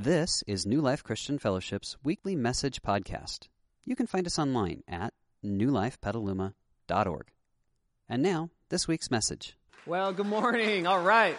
This is New Life Christian Fellowship's weekly message podcast. You can find us online at newlifepetaluma.org. And now, this week's message. Well, good morning. All right.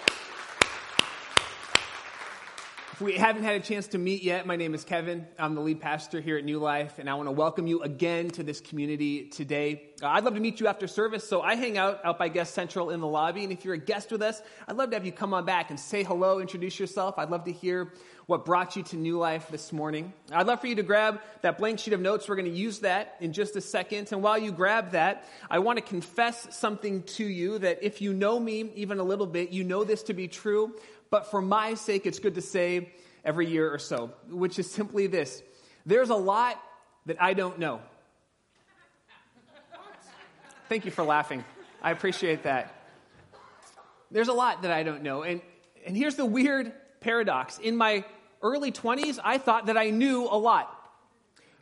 If we haven't had a chance to meet yet, my name is Kevin. I'm the lead pastor here at New Life, and I want to welcome you again to this community today. Uh, I'd love to meet you after service, so I hang out out by Guest Central in the lobby, and if you're a guest with us, I'd love to have you come on back and say hello, introduce yourself. I'd love to hear what brought you to New Life this morning. I'd love for you to grab that blank sheet of notes. We're going to use that in just a second. And while you grab that, I want to confess something to you that if you know me even a little bit, you know this to be true but for my sake, it's good to say every year or so, which is simply this there's a lot that I don't know. Thank you for laughing. I appreciate that. There's a lot that I don't know. And, and here's the weird paradox. In my early 20s, I thought that I knew a lot.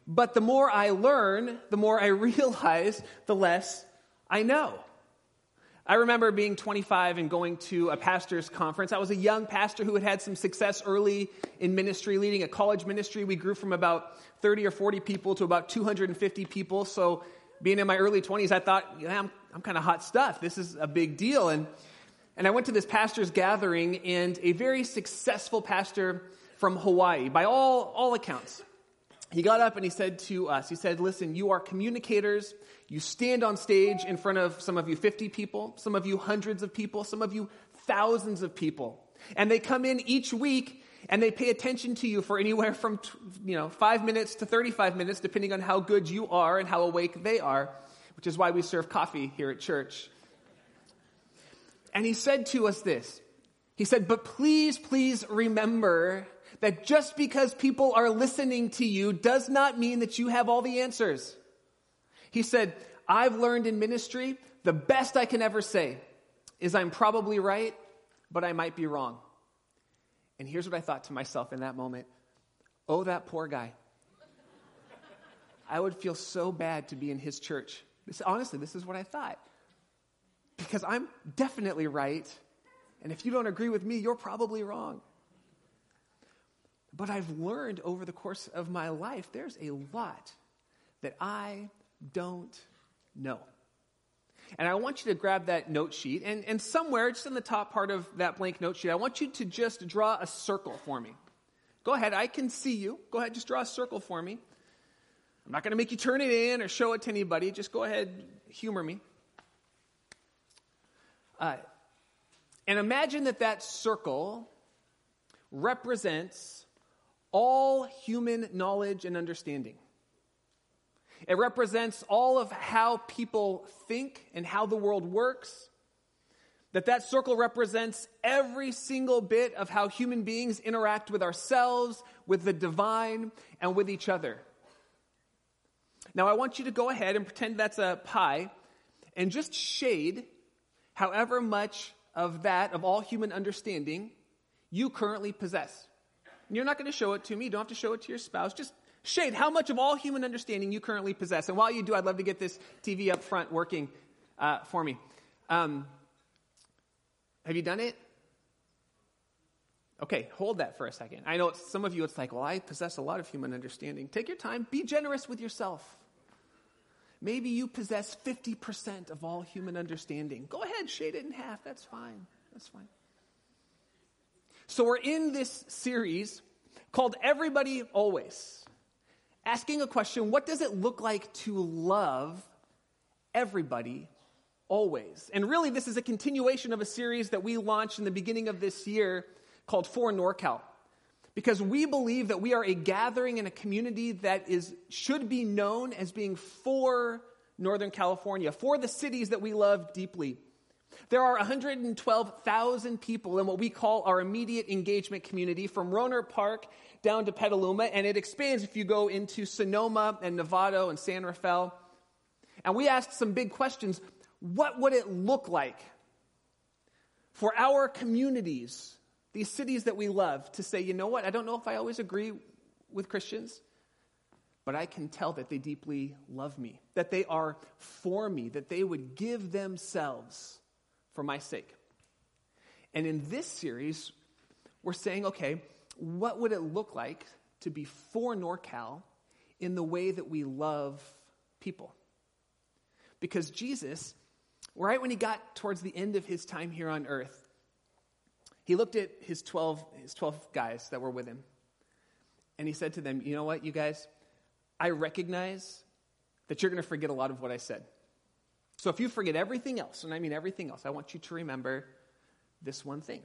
But the more I learn, the more I realize, the less I know. I remember being 25 and going to a pastor's conference. I was a young pastor who had had some success early in ministry, leading a college ministry. We grew from about 30 or 40 people to about 250 people. So, being in my early 20s, I thought, yeah, I'm, I'm kind of hot stuff. This is a big deal. And, and I went to this pastor's gathering, and a very successful pastor from Hawaii, by all, all accounts, he got up and he said to us, he said, Listen, you are communicators. You stand on stage in front of some of you 50 people, some of you hundreds of people, some of you thousands of people. And they come in each week and they pay attention to you for anywhere from you know 5 minutes to 35 minutes depending on how good you are and how awake they are, which is why we serve coffee here at church. And he said to us this. He said, "But please, please remember that just because people are listening to you does not mean that you have all the answers. He said, I've learned in ministry, the best I can ever say is I'm probably right, but I might be wrong. And here's what I thought to myself in that moment Oh, that poor guy. I would feel so bad to be in his church. This, honestly, this is what I thought. Because I'm definitely right. And if you don't agree with me, you're probably wrong. But I've learned over the course of my life there's a lot that I don't know. And I want you to grab that note sheet, and, and somewhere, just in the top part of that blank note sheet, I want you to just draw a circle for me. Go ahead, I can see you. Go ahead, just draw a circle for me. I'm not going to make you turn it in or show it to anybody. Just go ahead, humor me. Uh, and imagine that that circle represents all human knowledge and understanding. It represents all of how people think and how the world works. That that circle represents every single bit of how human beings interact with ourselves, with the divine, and with each other. Now, I want you to go ahead and pretend that's a pie and just shade however much of that, of all human understanding, you currently possess. You're not going to show it to me. You don't have to show it to your spouse. Just shade how much of all human understanding you currently possess. And while you do, I'd love to get this TV up front working uh, for me. Um, have you done it? Okay, hold that for a second. I know some of you, it's like, well, I possess a lot of human understanding. Take your time, be generous with yourself. Maybe you possess 50% of all human understanding. Go ahead, shade it in half. That's fine. That's fine. So, we're in this series called Everybody Always, asking a question what does it look like to love everybody always? And really, this is a continuation of a series that we launched in the beginning of this year called For NorCal. Because we believe that we are a gathering and a community that is, should be known as being for Northern California, for the cities that we love deeply. There are 112,000 people in what we call our immediate engagement community from Rohnert Park down to Petaluma, and it expands if you go into Sonoma and Novato and San Rafael. And we asked some big questions. What would it look like for our communities, these cities that we love, to say, you know what, I don't know if I always agree with Christians, but I can tell that they deeply love me, that they are for me, that they would give themselves for my sake. And in this series, we're saying, okay, what would it look like to be for NorCal in the way that we love people? Because Jesus, right when he got towards the end of his time here on earth, he looked at his 12, his 12 guys that were with him, and he said to them, You know what, you guys? I recognize that you're going to forget a lot of what I said. So if you forget everything else, and I mean everything else, I want you to remember this one thing.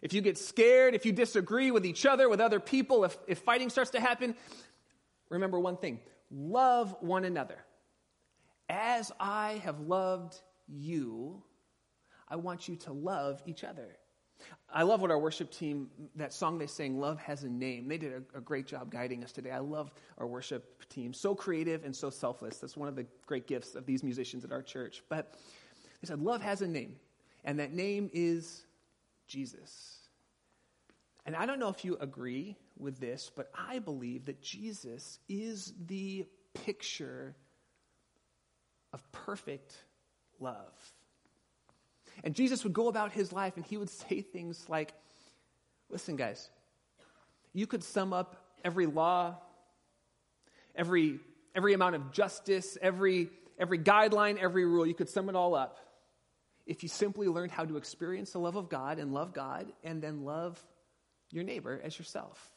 If you get scared, if you disagree with each other, with other people, if, if fighting starts to happen, remember one thing love one another. As I have loved you, I want you to love each other. I love what our worship team, that song they sang, Love Has a Name. They did a, a, great job guiding us today. I love our worship team. So creative and so selfless. That's one of the great gifts of these musicians at our church. But they said, Love has a name, and that name is Jesus. And I don't know if you agree with this, but I believe that Jesus is the picture of perfect love. And Jesus would go about his life and he would say things like, Listen, guys, you could sum up every law, every, every amount of justice, every, every guideline, every rule, you could sum it all up if you simply learned how to experience the love of God and love God and then love your neighbor as yourself.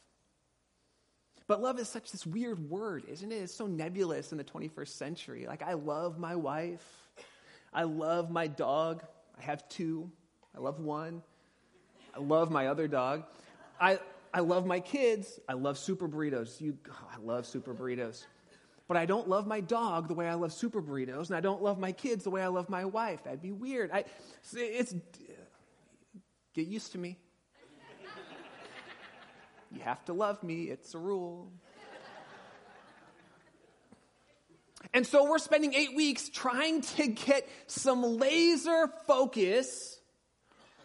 But love is such this weird word, isn't it? It's so nebulous in the 21st century. Like, I love my wife. I love my dog. I have two. I love one. I love my other dog. I, I love my kids. I love super burritos. You, oh, I love super burritos. But I don't love my dog the way I love super burritos, and I don't love my kids the way I love my wife. That'd be weird. I, it's, get used to me. You have to love me, it's a rule. And so we're spending eight weeks trying to get some laser focus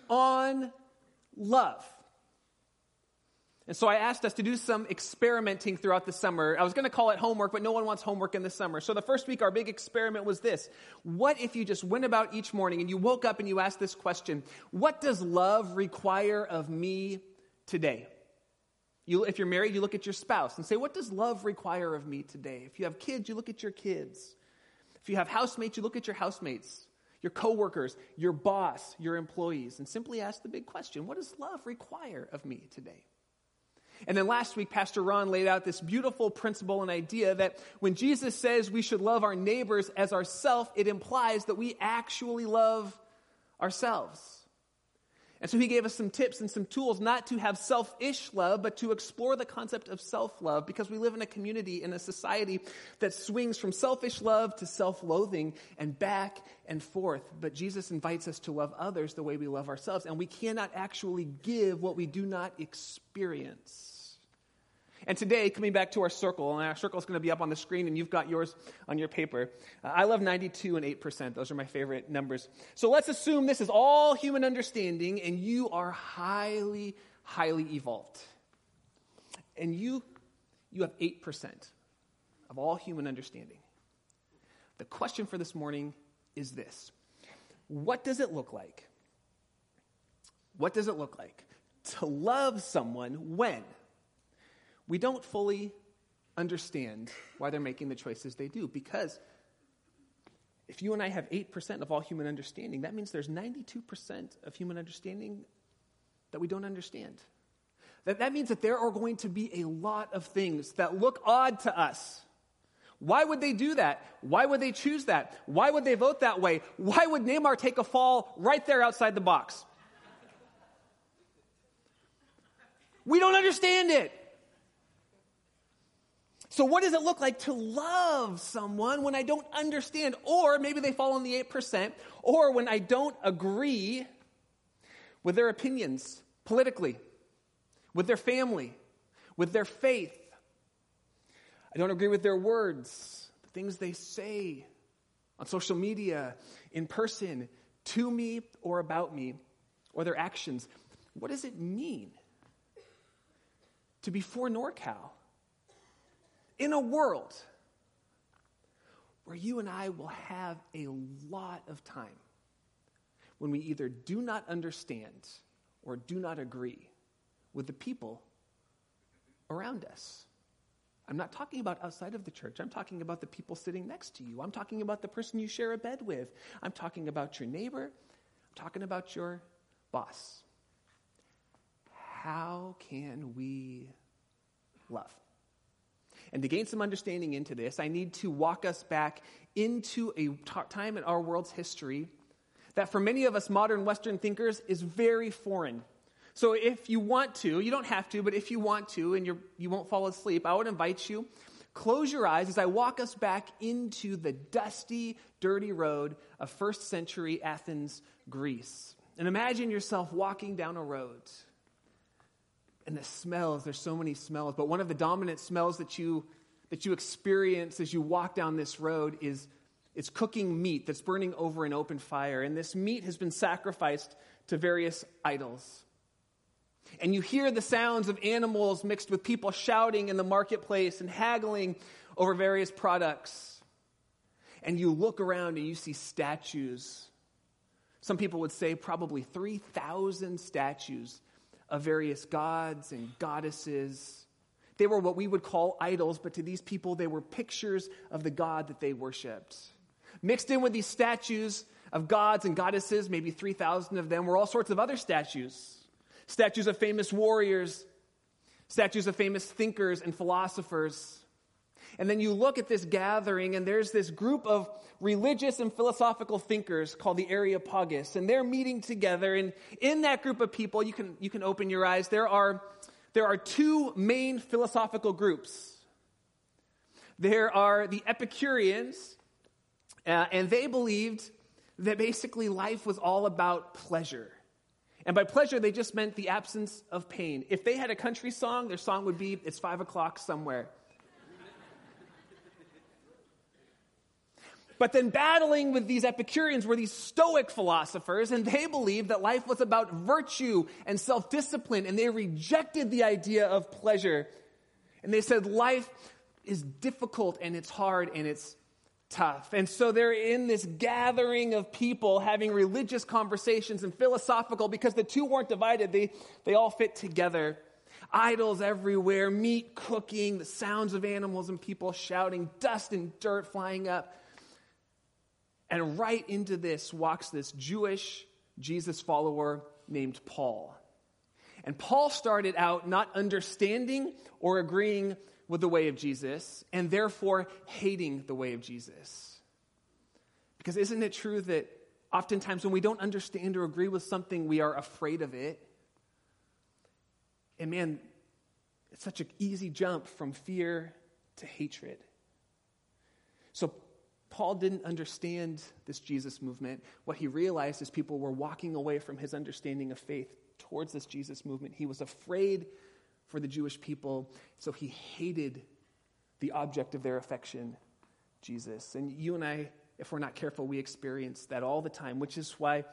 on love. And so I asked us to do some experimenting throughout the summer. I was going to call it homework, but no one wants homework in the summer. So the first week, our big experiment was this. What if you just went about each morning and you woke up and you asked this question What does love require of me today? You, if you're married, you look at your spouse and say, What does love require of me today? If you have kids, you look at your kids. If you have housemates, you look at your housemates, your coworkers, your boss, your employees, and simply ask the big question What does love require of me today? And then last week, Pastor Ron laid out this beautiful principle and idea that when Jesus says we should love our neighbors as ourself, it implies that we actually love ourselves. And so he gave us some tips and some tools not to have selfish love, but to explore the concept of self love because we live in a community, in a society that swings from selfish love to self loathing and back and forth. But Jesus invites us to love others the way we love ourselves, and we cannot actually give what we do not experience. And today, coming back to our circle, and our circle is going to be up on the screen, and you've got yours on your paper. Uh, I love 92 and 8%. Those are my favorite numbers. So let's assume this is all human understanding, and you are highly, highly evolved. And you, you have 8% of all human understanding. The question for this morning is this What does it look like? What does it look like to love someone when? We don't fully understand why they're making the choices they do because if you and I have 8% of all human understanding, that means there's 92% of human understanding that we don't understand. That, that means that there are going to be a lot of things that look odd to us. Why would they do that? Why would they choose that? Why would they vote that way? Why would Neymar take a fall right there outside the box? We don't understand it. So, what does it look like to love someone when I don't understand? Or maybe they fall in the 8%, or when I don't agree with their opinions politically, with their family, with their faith. I don't agree with their words, the things they say on social media, in person, to me or about me, or their actions. What does it mean to be for NorCal? In a world where you and I will have a lot of time when we either do not understand or do not agree with the people around us. I'm not talking about outside of the church. I'm talking about the people sitting next to you. I'm talking about the person you share a bed with. I'm talking about your neighbor. I'm talking about your boss. How can we love? And to gain some understanding into this, I need to walk us back into a t- time in our world's history that for many of us modern Western thinkers is very foreign. So if you want to, you don't have to, but if you want to and you're, you won't fall asleep, I would invite you, close your eyes as I walk us back into the dusty, dirty road of first century Athens, Greece. And imagine yourself walking down a road. And the smells, there's so many smells, but one of the dominant smells that you that you experience as you walk down this road is it's cooking meat that's burning over an open fire. And this meat has been sacrificed to various idols. And you hear the sounds of animals mixed with people shouting in the marketplace and haggling over various products. And you look around and you see statues. Some people would say probably 3,000 statues of various gods and goddesses. They were what we would call idols, but to these people, they were pictures of the God that they worshiped. Mixed in with these statues of gods and goddesses, maybe 3,000 of them, were all sorts of other statues statues of famous warriors, statues of famous thinkers and philosophers. And then you look at this gathering, and there's this group of religious and philosophical thinkers called the Areopagus, and they're meeting together. And in that group of people, you can, you can open your eyes, there are, there are two main philosophical groups. There are the Epicureans, uh, and they believed that basically life was all about pleasure. And by pleasure, they just meant the absence of pain. If they had a country song, their song would be, It's five o'clock somewhere. But then battling with these Epicureans were these Stoic philosophers, and they believed that life was about virtue and self discipline, and they rejected the idea of pleasure. And they said life is difficult and it's hard and it's tough. And so they're in this gathering of people having religious conversations and philosophical because the two weren't divided, they, they all fit together. Idols everywhere, meat cooking, the sounds of animals and people shouting, dust and dirt flying up. And right into this walks this Jewish Jesus follower named Paul. And Paul started out not understanding or agreeing with the way of Jesus and therefore hating the way of Jesus. Because isn't it true that oftentimes when we don't understand or agree with something, we are afraid of it? And man, it's such an easy jump from fear to hatred. So, Paul didn't understand this Jesus movement. What he realized is people were walking away from his understanding of faith towards this Jesus movement. He was afraid for the Jewish people, so he hated the object of their affection, Jesus. And you and I, if we're not careful, we experience that all the time, which is why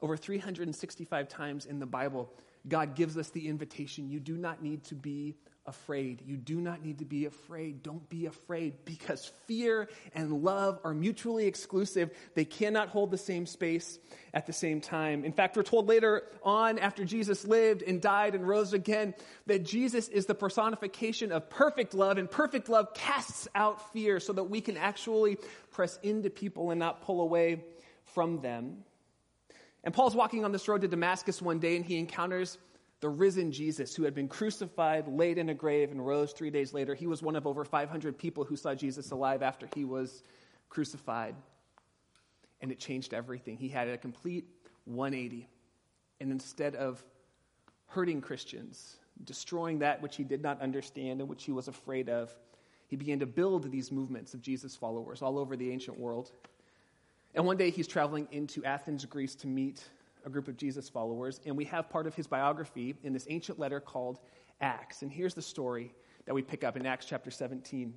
over 365 times in the Bible, God gives us the invitation you do not need to be afraid. You do not need to be afraid. Don't be afraid because fear and love are mutually exclusive. They cannot hold the same space at the same time. In fact, we're told later on, after Jesus lived and died and rose again, that Jesus is the personification of perfect love, and perfect love casts out fear so that we can actually press into people and not pull away from them. And Paul's walking on this road to Damascus one day and he encounters the risen Jesus who had been crucified, laid in a grave, and rose three days later. He was one of over 500 people who saw Jesus alive after he was crucified. And it changed everything. He had a complete 180. And instead of hurting Christians, destroying that which he did not understand and which he was afraid of, he began to build these movements of Jesus followers all over the ancient world. And one day he's traveling into Athens, Greece to meet a group of Jesus followers, and we have part of his biography in this ancient letter called Acts. And here's the story that we pick up in Acts chapter 17.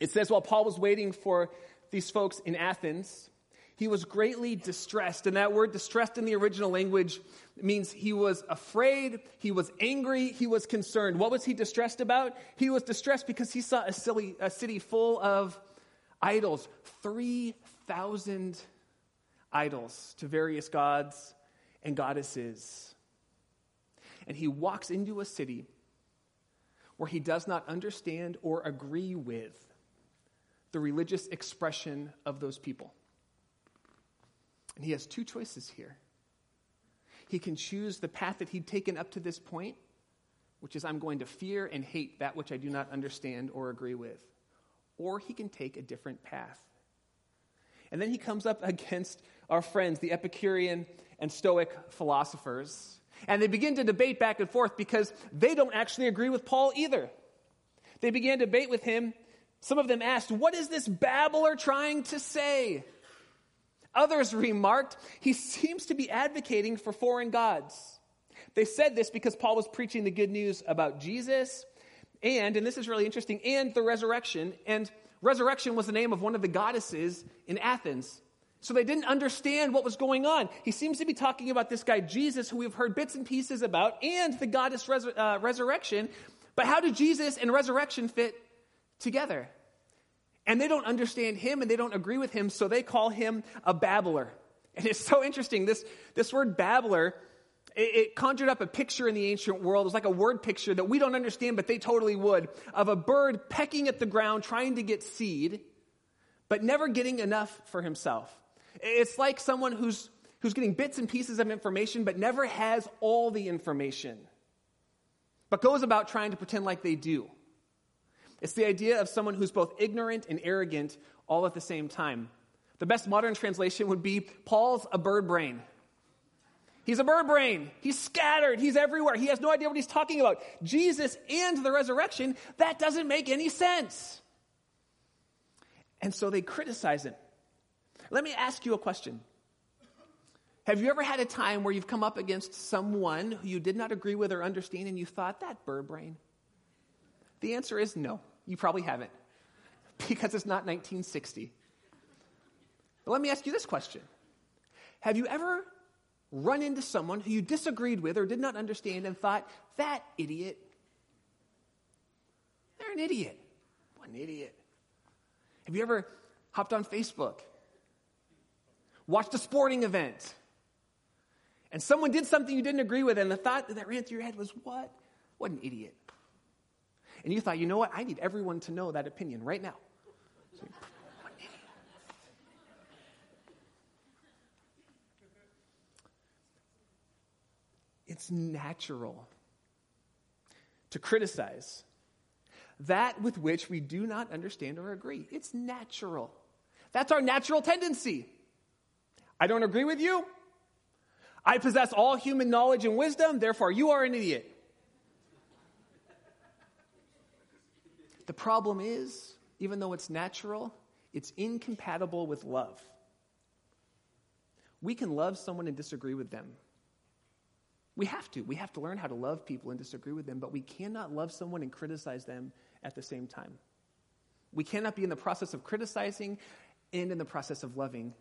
It says, While Paul was waiting for these folks in Athens, he was greatly distressed. And that word distressed in the original language means he was afraid, he was angry, he was concerned. What was he distressed about? He was distressed because he saw a, silly, a city full of idols 3,000 idols to various gods and goddesses. and he walks into a city where he does not understand or agree with the religious expression of those people. And he has two choices here. He can choose the path that he'd taken up to this point, which is I'm going to fear and hate that which I do not understand or agree with. Or he can take a different path. And then he comes up against our friends, the Epicurean and Stoic philosophers. And they begin to debate back and forth because they don't actually agree with Paul either. They began to debate with him. Some of them asked, What is this babbler trying to say? Others remarked, He seems to be advocating for foreign gods. They said this because Paul was preaching the good news about Jesus and, and this is really interesting, and the resurrection. And resurrection was the name of one of the goddesses in Athens. So they didn't understand what was going on. He seems to be talking about this guy, Jesus, who we've heard bits and pieces about, and the goddess res- uh, resurrection. But how do Jesus and resurrection fit together? And they don't understand him and they don't agree with him, so they call him a babbler. And it's so interesting. This, this word babbler, it, it conjured up a picture in the ancient world. It was like a word picture that we don't understand, but they totally would, of a bird pecking at the ground trying to get seed, but never getting enough for himself. It's like someone who's, who's getting bits and pieces of information, but never has all the information, but goes about trying to pretend like they do. It's the idea of someone who's both ignorant and arrogant all at the same time. The best modern translation would be Paul's a bird brain. He's a bird brain. He's scattered. He's everywhere. He has no idea what he's talking about. Jesus and the resurrection, that doesn't make any sense. And so they criticize him. Let me ask you a question. Have you ever had a time where you've come up against someone who you did not agree with or understand and you thought, that bird brain? The answer is no, you probably haven't, because it's not 1960. But let me ask you this question Have you ever run into someone who you disagreed with or did not understand and thought, that idiot? They're an idiot. What an idiot. Have you ever hopped on Facebook, watched a sporting event, and someone did something you didn't agree with, and the thought that ran through your head was, what? What an idiot. And you thought, you know what? I need everyone to know that opinion right now. So, it's natural to criticize that with which we do not understand or agree. It's natural. That's our natural tendency. I don't agree with you. I possess all human knowledge and wisdom, therefore, you are an idiot. The problem is, even though it's natural, it's incompatible with love. We can love someone and disagree with them. We have to. We have to learn how to love people and disagree with them, but we cannot love someone and criticize them at the same time. We cannot be in the process of criticizing and in the process of loving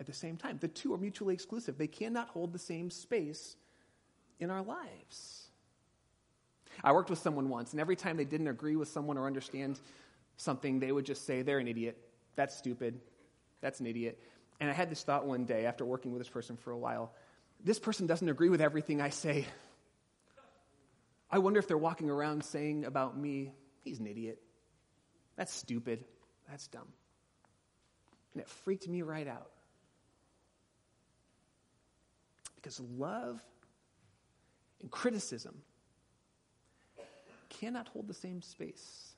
at the same time. The two are mutually exclusive, they cannot hold the same space in our lives. I worked with someone once, and every time they didn't agree with someone or understand something, they would just say, They're an idiot. That's stupid. That's an idiot. And I had this thought one day after working with this person for a while this person doesn't agree with everything I say. I wonder if they're walking around saying about me, He's an idiot. That's stupid. That's dumb. And it freaked me right out. Because love and criticism cannot hold the same space.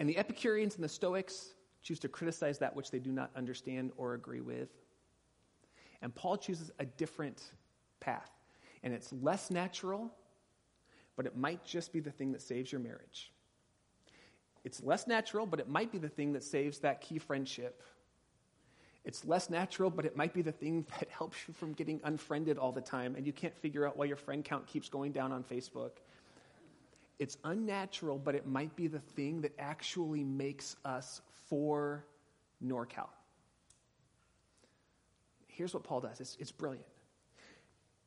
And the Epicureans and the Stoics choose to criticize that which they do not understand or agree with. And Paul chooses a different path. And it's less natural, but it might just be the thing that saves your marriage. It's less natural, but it might be the thing that saves that key friendship. It's less natural, but it might be the thing that helps you from getting unfriended all the time and you can't figure out why your friend count keeps going down on Facebook. It's unnatural, but it might be the thing that actually makes us for NorCal. Here's what Paul does it's, it's brilliant.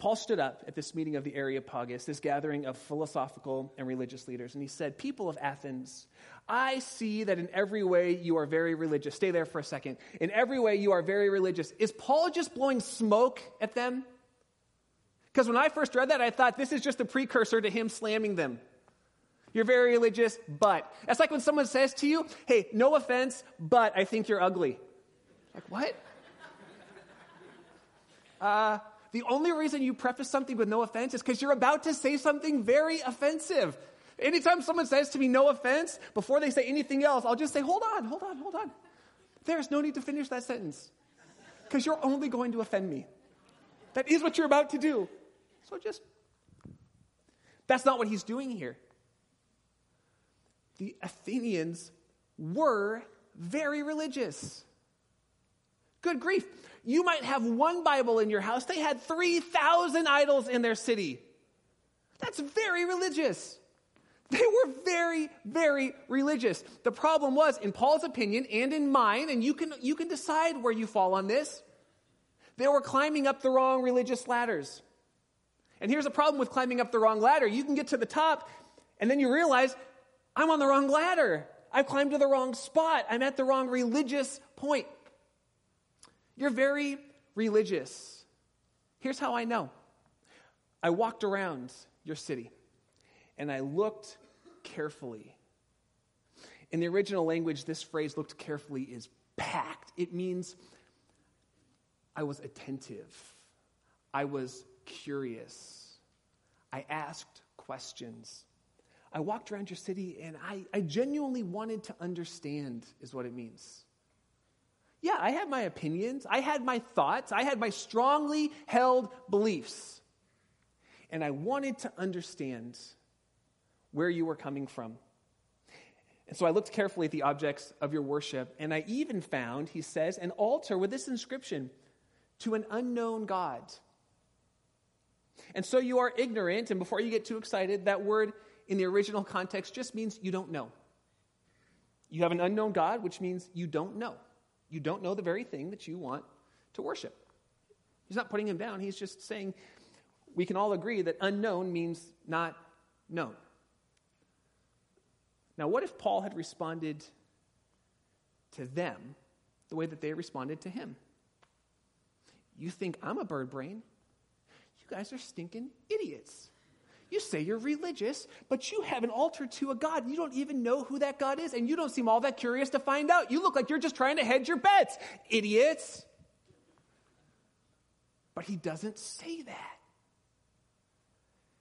Paul stood up at this meeting of the Areopagus, this gathering of philosophical and religious leaders, and he said, People of Athens, I see that in every way you are very religious. Stay there for a second. In every way you are very religious. Is Paul just blowing smoke at them? Because when I first read that, I thought this is just a precursor to him slamming them. You're very religious, but. That's like when someone says to you, hey, no offense, but I think you're ugly. Like, what? Uh, the only reason you preface something with no offense is because you're about to say something very offensive. Anytime someone says to me, no offense, before they say anything else, I'll just say, hold on, hold on, hold on. There's no need to finish that sentence because you're only going to offend me. That is what you're about to do. So just, that's not what he's doing here. The Athenians were very religious. Good grief. You might have one Bible in your house. They had 3,000 idols in their city. That's very religious. They were very, very religious. The problem was, in Paul's opinion and in mine, and you can, you can decide where you fall on this, they were climbing up the wrong religious ladders. And here's the problem with climbing up the wrong ladder you can get to the top, and then you realize, I'm on the wrong ladder. I've climbed to the wrong spot. I'm at the wrong religious point. You're very religious. Here's how I know I walked around your city and I looked carefully. In the original language, this phrase, looked carefully, is packed. It means I was attentive, I was curious, I asked questions. I walked around your city and I, I genuinely wanted to understand, is what it means. Yeah, I had my opinions, I had my thoughts, I had my strongly held beliefs. And I wanted to understand where you were coming from. And so I looked carefully at the objects of your worship, and I even found, he says, an altar with this inscription to an unknown God. And so you are ignorant, and before you get too excited, that word in the original context just means you don't know. You have an unknown God, which means you don't know. You don't know the very thing that you want to worship. He's not putting him down, he's just saying we can all agree that unknown means not known. Now, what if Paul had responded to them the way that they responded to him? You think I'm a bird brain? You guys are stinking idiots. You say you're religious, but you have an altar to a God. You don't even know who that God is, and you don't seem all that curious to find out. You look like you're just trying to hedge your bets, idiots. But he doesn't say that.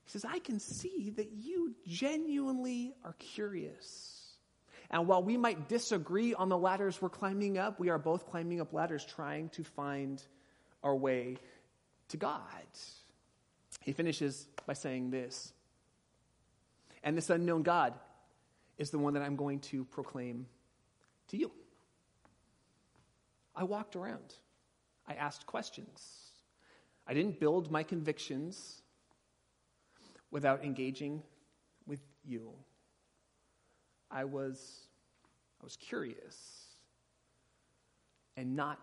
He says, I can see that you genuinely are curious. And while we might disagree on the ladders we're climbing up, we are both climbing up ladders trying to find our way to God. He finishes by saying this And this unknown God is the one that I'm going to proclaim to you. I walked around, I asked questions. I didn't build my convictions without engaging with you. I was, I was curious and not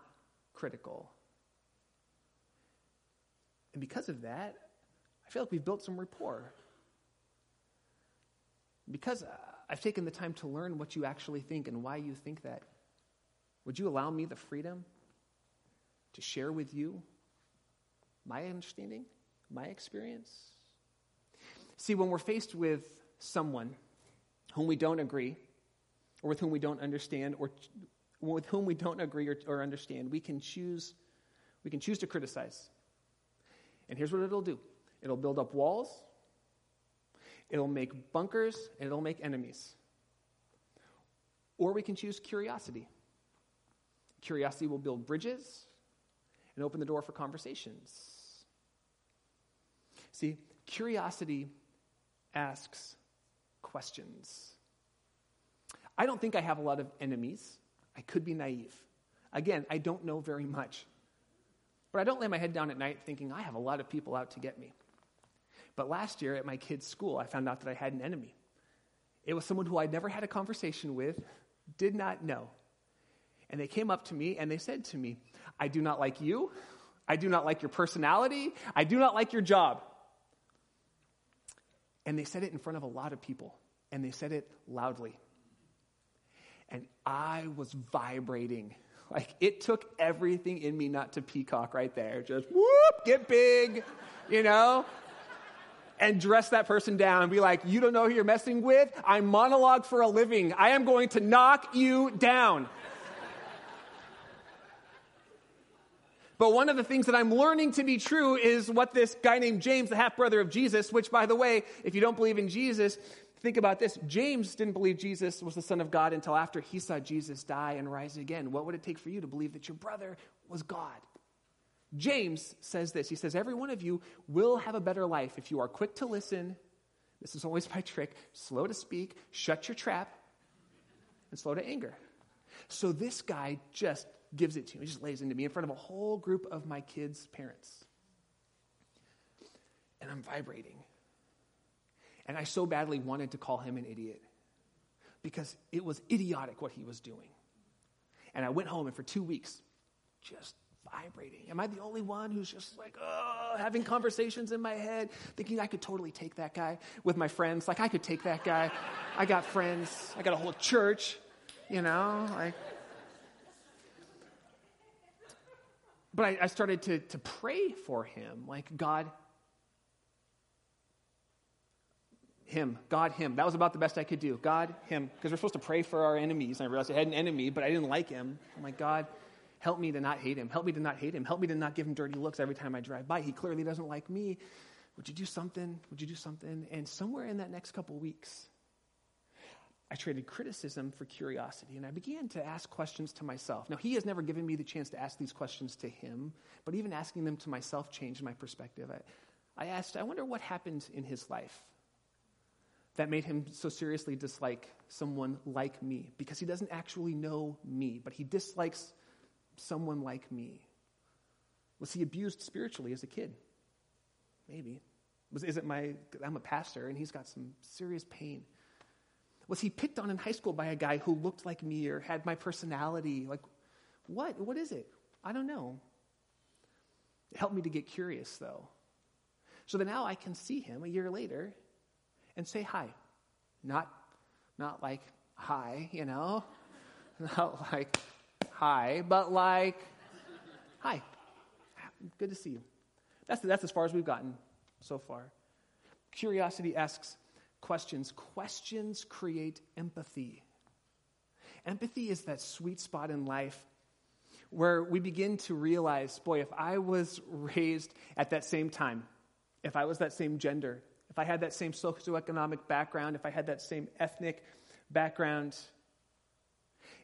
critical. And because of that, I feel like we've built some rapport. Because uh, I've taken the time to learn what you actually think and why you think that, would you allow me the freedom to share with you my understanding, my experience? See, when we're faced with someone whom we don't agree, or with whom we don't understand, or with whom we don't agree or, or understand, we can choose we can choose to criticize. And here's what it'll do It'll build up walls, it'll make bunkers, and it'll make enemies. Or we can choose curiosity. Curiosity will build bridges and open the door for conversations. See, curiosity asks questions. I don't think I have a lot of enemies. I could be naive. Again, I don't know very much. But I don't lay my head down at night thinking, I have a lot of people out to get me. But last year at my kid's school, I found out that I had an enemy. It was someone who I'd never had a conversation with, did not know. And they came up to me and they said to me, I do not like you. I do not like your personality. I do not like your job. And they said it in front of a lot of people, and they said it loudly. And I was vibrating Like, it took everything in me not to peacock right there. Just whoop, get big, you know? And dress that person down and be like, you don't know who you're messing with? I monologue for a living. I am going to knock you down. But one of the things that I'm learning to be true is what this guy named James, the half brother of Jesus, which, by the way, if you don't believe in Jesus, think about this. James didn't believe Jesus was the Son of God until after he saw Jesus die and rise again. What would it take for you to believe that your brother was God? James says this He says, Every one of you will have a better life if you are quick to listen. This is always my trick slow to speak, shut your trap, and slow to anger. So this guy just gives it to me. He just lays into me in front of a whole group of my kids' parents. And I'm vibrating. And I so badly wanted to call him an idiot because it was idiotic what he was doing. And I went home and for two weeks, just vibrating. Am I the only one who's just like, oh, having conversations in my head, thinking I could totally take that guy with my friends? Like, I could take that guy. I got friends. I got a whole church, you know? Like, But I, I started to, to pray for him, like, God, him, God, him. That was about the best I could do. God, him. Because we're supposed to pray for our enemies. And I realized I had an enemy, but I didn't like him. I'm like, God, help me to not hate him. Help me to not hate him. Help me to not give him dirty looks every time I drive by. He clearly doesn't like me. Would you do something? Would you do something? And somewhere in that next couple weeks, I traded criticism for curiosity, and I began to ask questions to myself. Now, he has never given me the chance to ask these questions to him, but even asking them to myself changed my perspective. I, I asked, I wonder what happened in his life that made him so seriously dislike someone like me, because he doesn't actually know me, but he dislikes someone like me. Was he abused spiritually as a kid? Maybe. Was, is it my, I'm a pastor, and he's got some serious pain was he picked on in high school by a guy who looked like me or had my personality? Like, what? What is it? I don't know. It helped me to get curious, though. So that now I can see him a year later and say hi. Not, not like hi, you know? Not like hi, but like hi. Good to see you. That's, that's as far as we've gotten so far. Curiosity asks, questions. Questions create empathy. Empathy is that sweet spot in life where we begin to realize boy, if I was raised at that same time, if I was that same gender, if I had that same socioeconomic background, if I had that same ethnic background,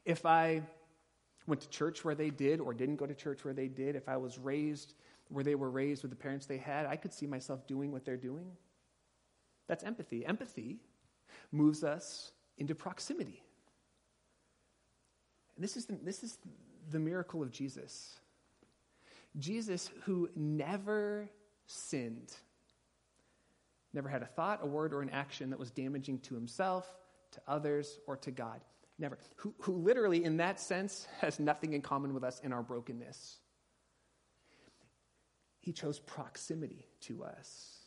if I went to church where they did or didn't go to church where they did, if I was raised where they were raised with the parents they had, I could see myself doing what they're doing. That's empathy. Empathy moves us into proximity. And this is the, this is the miracle of Jesus. Jesus, who never sinned, never had a thought, a word, or an action that was damaging to himself, to others, or to God. Never. Who, who literally, in that sense, has nothing in common with us in our brokenness. He chose proximity to us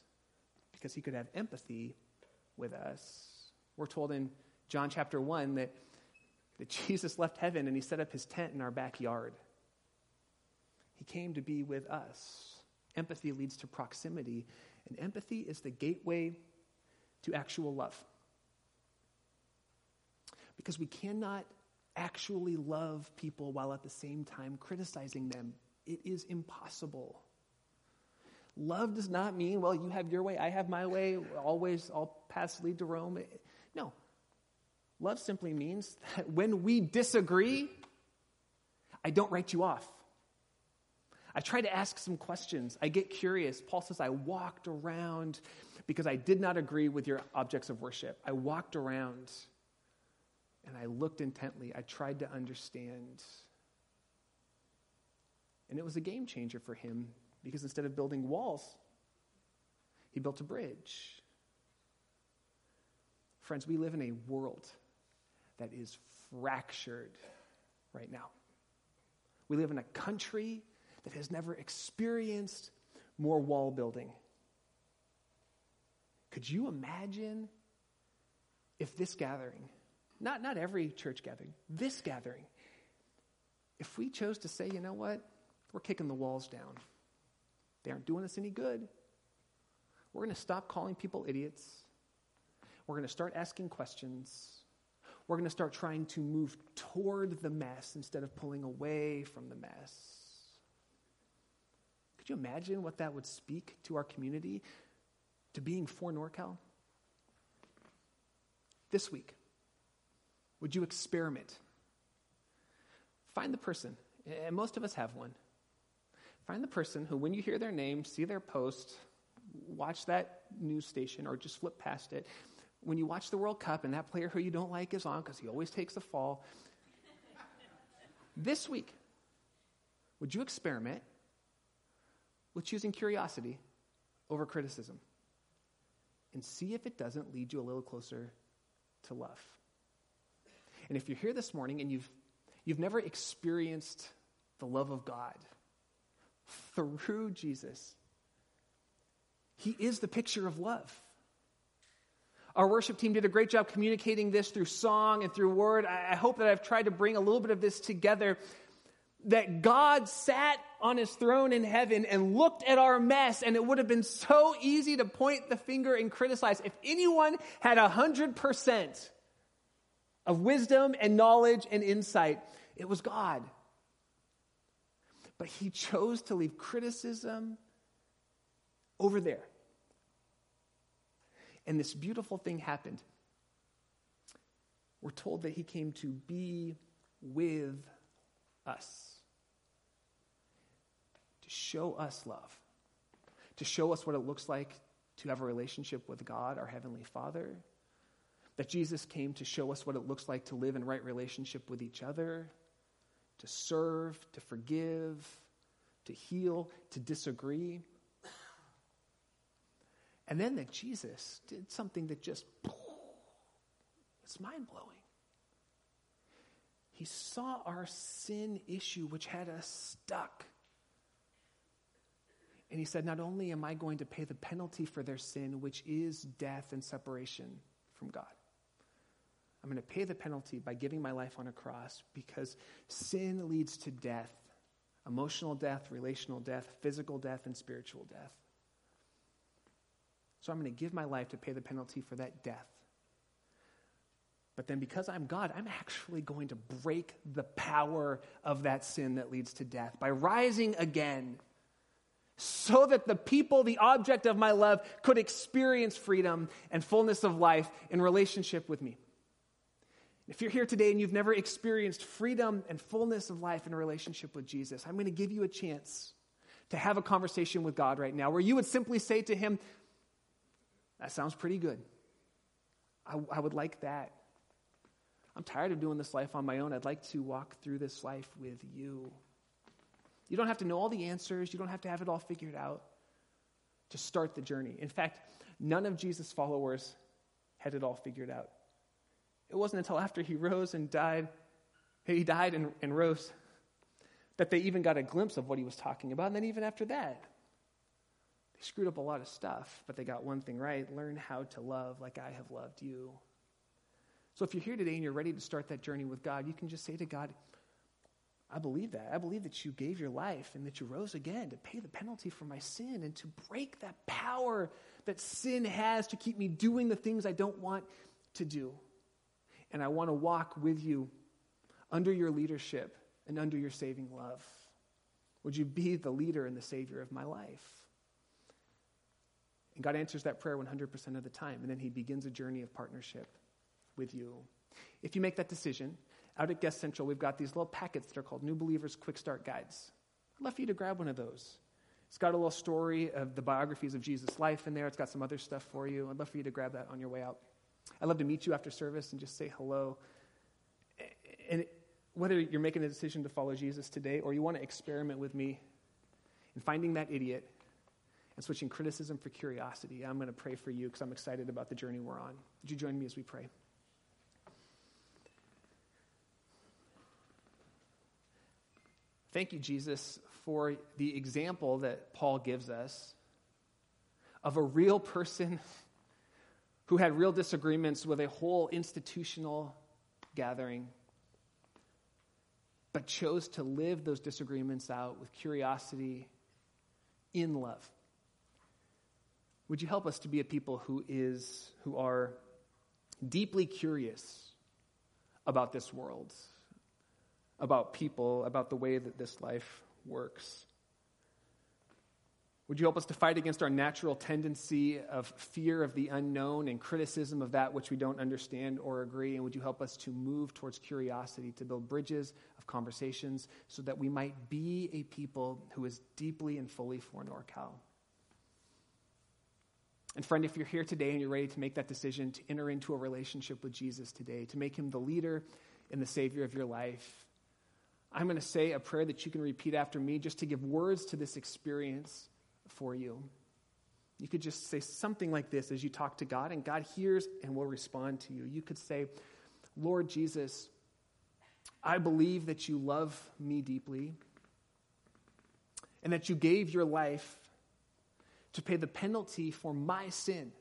because he could have empathy with us. We're told in John chapter 1 that, that Jesus left heaven and he set up his tent in our backyard. He came to be with us. Empathy leads to proximity, and empathy is the gateway to actual love. Because we cannot actually love people while at the same time criticizing them. It is impossible. Love does not mean, well, you have your way, I have my way, always all paths lead to Rome. No. Love simply means that when we disagree, I don't write you off. I try to ask some questions. I get curious. Paul says, I walked around because I did not agree with your objects of worship. I walked around and I looked intently. I tried to understand. And it was a game changer for him because instead of building walls, he built a bridge. Friends, we live in a world that is fractured right now. We live in a country that has never experienced more wall building. Could you imagine if this gathering, not, not every church gathering, this gathering, if we chose to say, you know what, we're kicking the walls down, they aren't doing us any good, we're going to stop calling people idiots, we're going to start asking questions. We're going to start trying to move toward the mess instead of pulling away from the mess. Could you imagine what that would speak to our community, to being for NorCal? This week, would you experiment? Find the person, and most of us have one. Find the person who, when you hear their name, see their post, watch that news station, or just flip past it, when you watch the World Cup and that player who you don't like is on because he always takes the fall, this week, would you experiment with choosing curiosity over criticism and see if it doesn't lead you a little closer to love? And if you're here this morning and you've, you've never experienced the love of God through Jesus, He is the picture of love. Our worship team did a great job communicating this through song and through word. I hope that I've tried to bring a little bit of this together. That God sat on his throne in heaven and looked at our mess, and it would have been so easy to point the finger and criticize. If anyone had a hundred percent of wisdom and knowledge and insight, it was God. But he chose to leave criticism over there and this beautiful thing happened. We're told that he came to be with us, to show us love, to show us what it looks like to have a relationship with God, our Heavenly Father. That Jesus came to show us what it looks like to live in right relationship with each other, to serve, to forgive, to heal, to disagree. And then that Jesus did something that just, it's mind blowing. He saw our sin issue, which had us stuck. And he said, Not only am I going to pay the penalty for their sin, which is death and separation from God, I'm going to pay the penalty by giving my life on a cross because sin leads to death emotional death, relational death, physical death, and spiritual death. So I'm going to give my life to pay the penalty for that death. But then, because I'm God, I'm actually going to break the power of that sin that leads to death by rising again so that the people, the object of my love, could experience freedom and fullness of life in relationship with me. If you're here today and you've never experienced freedom and fullness of life in a relationship with Jesus, I'm going to give you a chance to have a conversation with God right now where you would simply say to Him, that sounds pretty good. I, I would like that. I'm tired of doing this life on my own. I'd like to walk through this life with you. You don't have to know all the answers, you don't have to have it all figured out to start the journey. In fact, none of Jesus' followers had it all figured out. It wasn't until after he rose and died, he died and, and rose, that they even got a glimpse of what he was talking about. And then, even after that, they screwed up a lot of stuff, but they got one thing right learn how to love like I have loved you. So if you're here today and you're ready to start that journey with God, you can just say to God, I believe that. I believe that you gave your life and that you rose again to pay the penalty for my sin and to break that power that sin has to keep me doing the things I don't want to do. And I want to walk with you under your leadership and under your saving love. Would you be the leader and the savior of my life? And God answers that prayer 100% of the time. And then He begins a journey of partnership with you. If you make that decision, out at Guest Central, we've got these little packets that are called New Believers Quick Start Guides. I'd love for you to grab one of those. It's got a little story of the biographies of Jesus' life in there. It's got some other stuff for you. I'd love for you to grab that on your way out. I'd love to meet you after service and just say hello. And whether you're making a decision to follow Jesus today or you want to experiment with me in finding that idiot and switching criticism for curiosity. I'm going to pray for you because I'm excited about the journey we're on. Would you join me as we pray? Thank you, Jesus, for the example that Paul gives us of a real person who had real disagreements with a whole institutional gathering but chose to live those disagreements out with curiosity in love. Would you help us to be a people who is who are deeply curious about this world, about people, about the way that this life works? Would you help us to fight against our natural tendency of fear of the unknown and criticism of that which we don't understand or agree? And would you help us to move towards curiosity, to build bridges of conversations so that we might be a people who is deeply and fully for NorCal? And friend, if you're here today and you're ready to make that decision to enter into a relationship with Jesus today, to make him the leader and the Savior of your life, I'm going to say a prayer that you can repeat after me just to give words to this experience for you. You could just say something like this as you talk to God, and God hears and will respond to you. You could say, Lord Jesus, I believe that you love me deeply and that you gave your life to pay the penalty for my sin,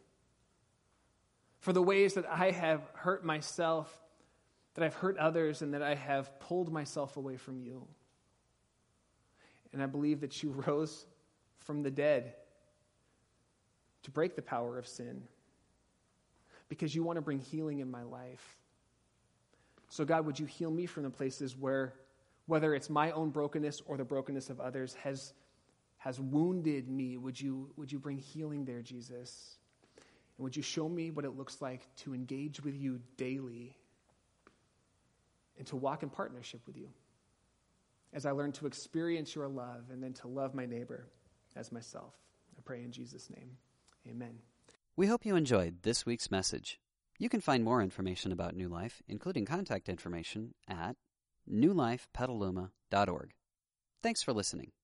for the ways that I have hurt myself, that I've hurt others, and that I have pulled myself away from you. And I believe that you rose from the dead to break the power of sin because you want to bring healing in my life. So, God, would you heal me from the places where, whether it's my own brokenness or the brokenness of others, has, has wounded me? Would you, would you bring healing there, Jesus? And would you show me what it looks like to engage with you daily and to walk in partnership with you as I learn to experience your love and then to love my neighbor? As myself. I pray in Jesus' name. Amen. We hope you enjoyed this week's message. You can find more information about New Life, including contact information, at newlifepetaluma.org. Thanks for listening.